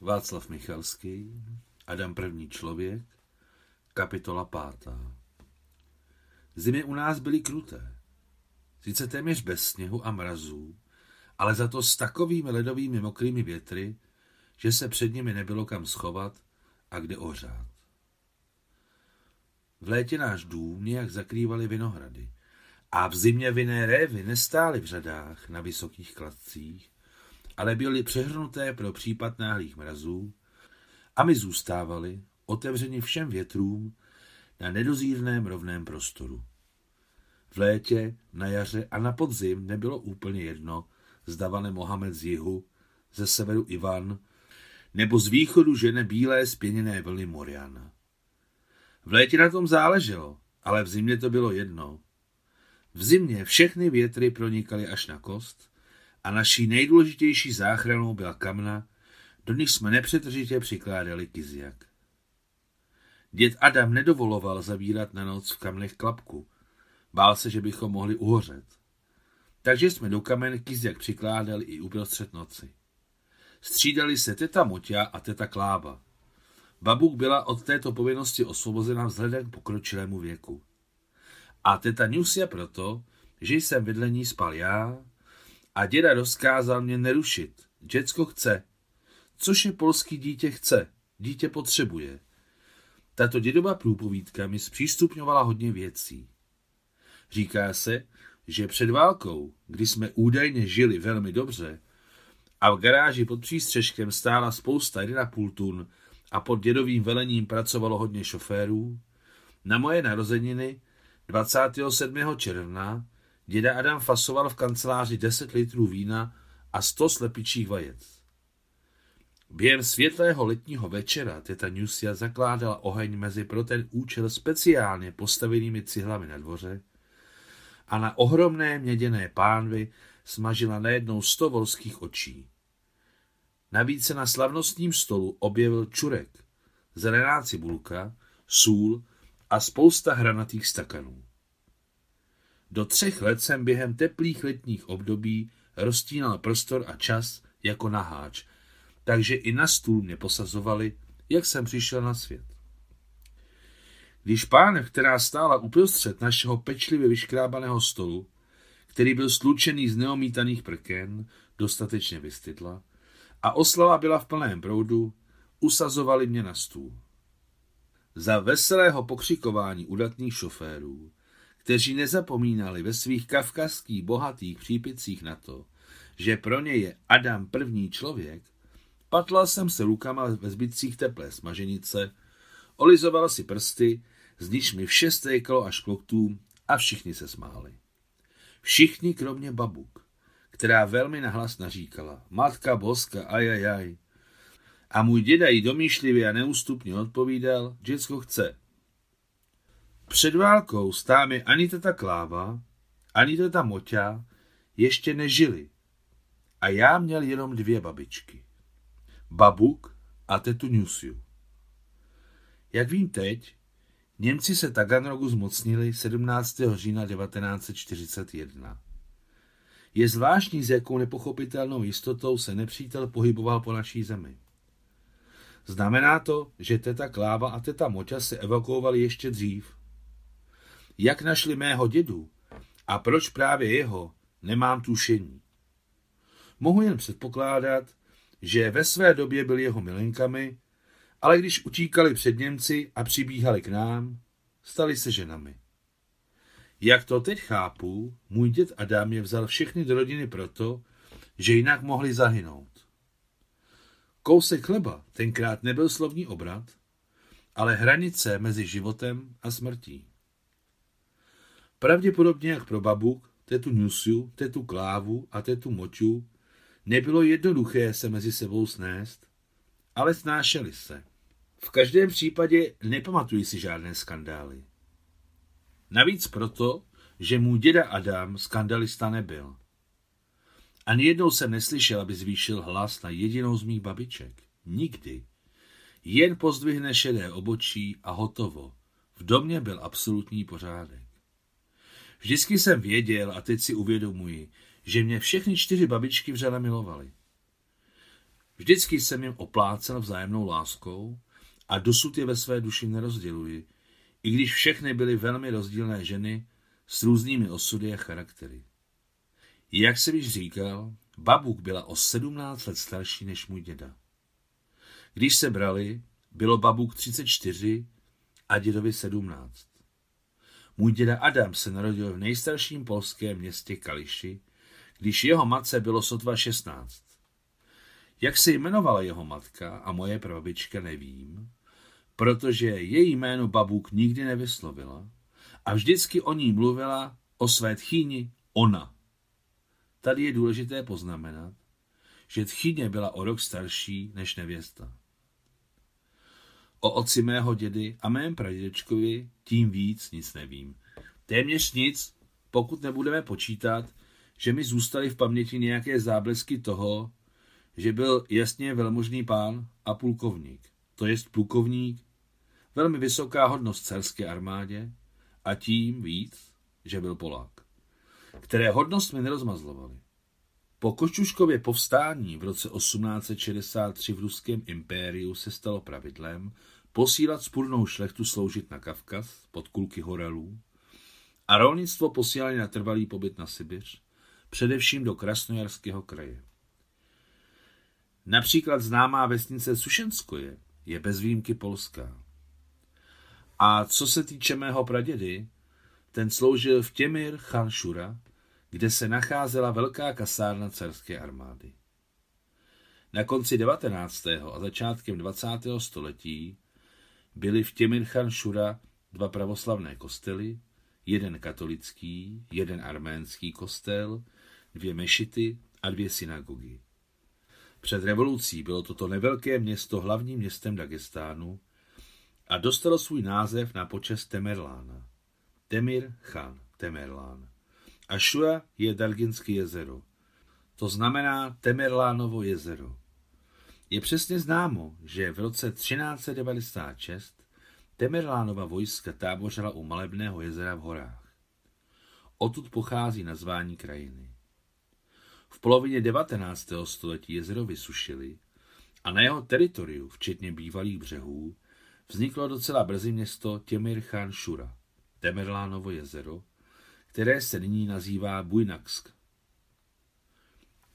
Václav Michalský, Adam první člověk, kapitola pátá. Zimy u nás byly kruté. Sice téměř bez sněhu a mrazů, ale za to s takovými ledovými mokrými větry, že se před nimi nebylo kam schovat a kde ohřát. V létě náš dům nějak zakrývaly vinohrady a v zimě vinné révy nestály v řadách na vysokých kladcích, ale byly přehrnuté pro případ náhlých mrazů a my zůstávali otevřeni všem větrům na nedozírném rovném prostoru. V létě, na jaře a na podzim nebylo úplně jedno, zdavane Mohamed z jihu, ze severu Ivan, nebo z východu žene bílé spěněné vlny Moriana. V létě na tom záleželo, ale v zimě to bylo jedno. V zimě všechny větry pronikaly až na kost a naší nejdůležitější záchranou byla kamna, do nich jsme nepřetržitě přikládali kizjak. Děd Adam nedovoloval zavírat na noc v kamnech klapku. Bál se, že bychom mohli uhořet. Takže jsme do kamen kizjak přikládali i uprostřed noci. Střídali se teta Moťa a teta Klába. Babuk byla od této povinnosti osvobozena vzhledem k pokročilému věku. A teta Nusia proto, že jsem vedle ní spal já a děda rozkázal mě nerušit. Děcko chce. Což je polský dítě chce. Dítě potřebuje. Tato dědová průpovídka mi zpřístupňovala hodně věcí. Říká se, že před válkou, kdy jsme údajně žili velmi dobře, a v garáži pod přístřežkem stála spousta 1,5 tun a pod dědovým velením pracovalo hodně šoférů, na moje narozeniny 27. června děda Adam fasoval v kanceláři 10 litrů vína a 100 slepičích vajec. Během světlého letního večera teta Nusia zakládala oheň mezi pro ten účel speciálně postavenými cihlami na dvoře a na ohromné měděné pánvy smažila najednou sto volských očí. Navíc se na slavnostním stolu objevil čurek, zelená cibulka, sůl a spousta hranatých stakanů. Do třech let jsem během teplých letních období rozstínal prostor a čas jako naháč, takže i na stůl mě posazovali, jak jsem přišel na svět. Když pánev, která stála uprostřed našeho pečlivě vyškrábaného stolu, který byl slučený z neomítaných prken, dostatečně vystydla, a oslava byla v plném proudu, usazovali mě na stůl. Za veselého pokřikování udatných šoférů, kteří nezapomínali ve svých kavkazských bohatých přípicích na to, že pro ně je Adam první člověk, patlal jsem se rukama ve zbytcích teplé smaženice, olizoval si prsty, z níž mi vše stékalo až k loktům a všichni se smáli. Všichni kromě babuk která velmi nahlas naříkala. Matka boska, ajajaj. A můj děda jí domýšlivě a neústupně odpovídal, děcko chce. Před válkou s támi ani teta Kláva, ani teta Moťa ještě nežili. A já měl jenom dvě babičky. Babuk a tetu Nusiu. Jak vím teď, Němci se Taganrogu zmocnili 17. října 1941. Je zvláštní, s jakou nepochopitelnou jistotou se nepřítel pohyboval po naší zemi. Znamená to, že teta Kláva a teta Moťa se evakuovali ještě dřív. Jak našli mého dědu a proč právě jeho, nemám tušení. Mohu jen předpokládat, že ve své době byli jeho milenkami, ale když utíkali před Němci a přibíhali k nám, stali se ženami. Jak to teď chápu, můj děd Adam je vzal všechny do rodiny proto, že jinak mohli zahynout. Kousek chleba tenkrát nebyl slovní obrat, ale hranice mezi životem a smrtí. Pravděpodobně jak pro babuk, tetu Nusiu, tetu Klávu a tetu Moču nebylo jednoduché se mezi sebou snést, ale snášeli se. V každém případě nepamatuji si žádné skandály. Navíc proto, že můj děda Adam skandalista nebyl. Ani jednou jsem neslyšel, aby zvýšil hlas na jedinou z mých babiček. Nikdy. Jen pozdvihne šedé obočí a hotovo. V domě byl absolutní pořádek. Vždycky jsem věděl a teď si uvědomuji, že mě všechny čtyři babičky vřele milovaly. Vždycky jsem jim oplácel vzájemnou láskou a dosud je ve své duši nerozděluji, i když všechny byly velmi rozdílné ženy s různými osudy a charaktery. Jak jsem již říkal, Babuk byla o 17 let starší než můj děda. Když se brali, bylo Babuk 34 a dědovi 17. Můj děda Adam se narodil v nejstarším polském městě Kališi, když jeho matce bylo sotva 16. Jak se jmenovala jeho matka a moje prababička nevím, protože její jméno Babuk nikdy nevyslovila a vždycky o ní mluvila o své tchýni ona. Tady je důležité poznamenat, že tchyně byla o rok starší než nevěsta. O otci mého dědy a mém pradědečkovi tím víc nic nevím. Téměř nic, pokud nebudeme počítat, že mi zůstaly v paměti nějaké záblesky toho, že byl jasně velmožný pán a půlkovník, to jest plukovník, velmi vysoká hodnost celské armádě a tím víc, že byl Polák, které hodnost mi nerozmazlovaly. Po Koščuškově povstání v roce 1863 v Ruském impériu se stalo pravidlem posílat spurnou šlechtu sloužit na Kavkaz pod kulky horelů a rolnictvo posílali na trvalý pobyt na Sibiř, především do Krasnojarského kraje. Například známá vesnice Sušenskoje je bez výjimky polská. A co se týče mého pradědy, ten sloužil v Těmir Chanšura, kde se nacházela velká kasárna carské armády. Na konci 19. a začátkem 20. století byly v Těmirchan Šura dva pravoslavné kostely, jeden katolický, jeden arménský kostel, dvě mešity a dvě synagogy. Před revolucí bylo toto nevelké město hlavním městem Dagestánu a dostalo svůj název na počest Temerlána. Temir Khan Temerlán. A Šura je Dalginské jezero. To znamená Temerlánovo jezero. Je přesně známo, že v roce 1396 Temerlánova vojska tábořila u Malebného jezera v horách. Odtud pochází nazvání krajiny. V polovině 19. století jezero vysušili a na jeho teritoriu, včetně bývalých břehů, vzniklo docela brzy město Těmirchan Šura, Temerlánovo jezero, které se nyní nazývá Bujnaksk.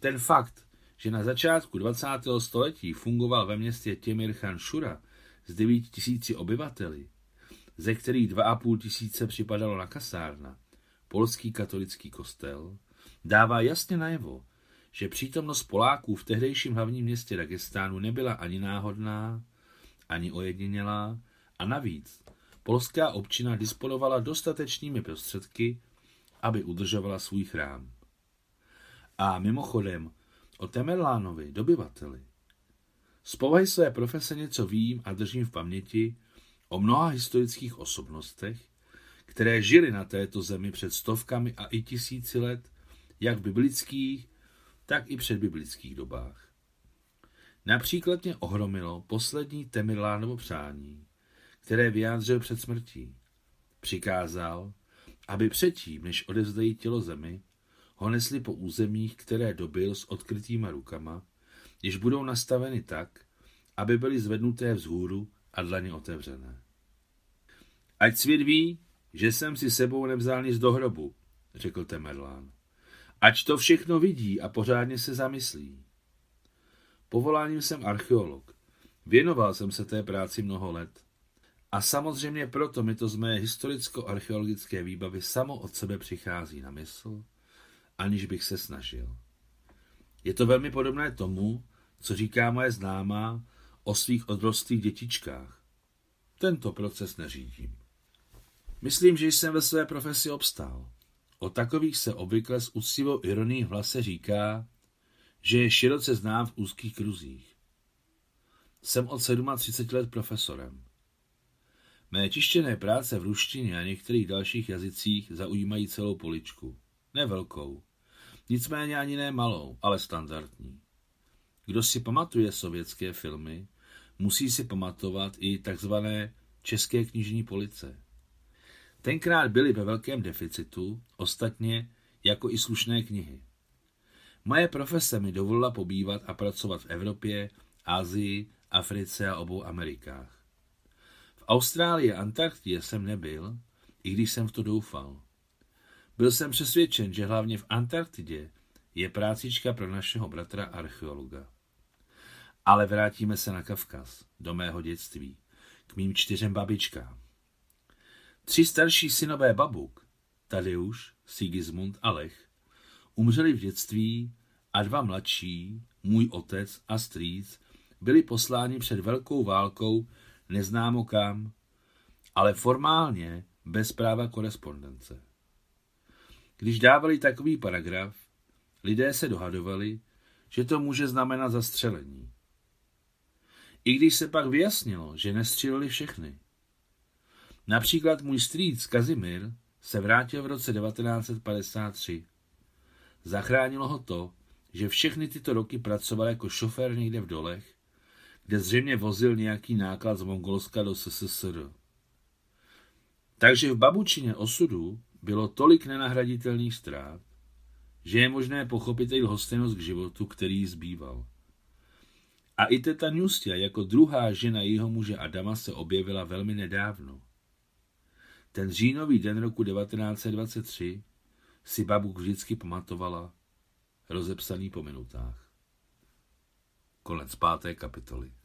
Ten fakt, že na začátku 20. století fungoval ve městě Těmirchan Šura s 9 tisíci obyvateli, ze kterých 2,5 tisíce připadalo na kasárna, polský katolický kostel, dává jasně najevo, že přítomnost Poláků v tehdejším hlavním městě Dagestánu nebyla ani náhodná, ani ojedinělá a navíc polská občina disponovala dostatečnými prostředky, aby udržovala svůj chrám. A mimochodem, o Temerlánovi, dobyvateli. Z povahy své profese něco vím a držím v paměti o mnoha historických osobnostech, které žili na této zemi před stovkami a i tisíci let, jak v biblických, tak i předbiblických dobách. Například mě ohromilo poslední Temirlánovo přání, které vyjádřil před smrtí. Přikázal, aby předtím, než odevzdají tělo zemi, ho nesli po územích, které dobil s odkrytýma rukama, jež budou nastaveny tak, aby byly zvednuté vzhůru a dlaně otevřené. Ať svět ví, že jsem si sebou nevzal nic do hrobu, řekl Temerlán. Ať to všechno vidí a pořádně se zamyslí. Povoláním jsem archeolog. Věnoval jsem se té práci mnoho let. A samozřejmě proto mi to z mé historicko-archeologické výbavy samo od sebe přichází na mysl, aniž bych se snažil. Je to velmi podobné tomu, co říká moje známá o svých odrostlých dětičkách. Tento proces neřídím. Myslím, že jsem ve své profesi obstál. O takových se obvykle s úctivou ironií v hlase říká, že je široce znám v úzkých kruzích. Jsem od 37 let profesorem. Mé tištěné práce v ruštině a některých dalších jazycích zaujímají celou poličku. Ne velkou. Nicméně ani ne malou, ale standardní. Kdo si pamatuje sovětské filmy, musí si pamatovat i takzvané české knižní police. Tenkrát byly ve velkém deficitu, ostatně jako i slušné knihy. Moje profese mi dovolila pobývat a pracovat v Evropě, Asii, Africe a obou Amerikách. V Austrálii a Antarktidě jsem nebyl, i když jsem v to doufal. Byl jsem přesvědčen, že hlavně v Antarktidě je prácička pro našeho bratra archeologa. Ale vrátíme se na Kavkaz, do mého dětství, k mým čtyřem babičkám. Tři starší synové babuk, Tadeusz, Sigismund a Lech, umřeli v dětství a dva mladší, můj otec a strýc, byli posláni před velkou válkou neznámo kam, ale formálně bez práva korespondence. Když dávali takový paragraf, lidé se dohadovali, že to může znamenat zastřelení. I když se pak vyjasnilo, že nestříleli všechny. Například můj strýc Kazimir se vrátil v roce 1953. Zachránilo ho to, že všechny tyto roky pracoval jako šofér někde v dolech, kde zřejmě vozil nějaký náklad z Mongolska do SSSR. Takže v babučině osudu bylo tolik nenahraditelných ztrát, že je možné pochopit její lhostejnost k životu, který jí zbýval. A i teta Nustia jako druhá žena jeho muže Adama se objevila velmi nedávno. Ten říjnový den roku 1923 si babuk vždycky pamatovala rozepsaný po minutách. Konec páté kapitoly.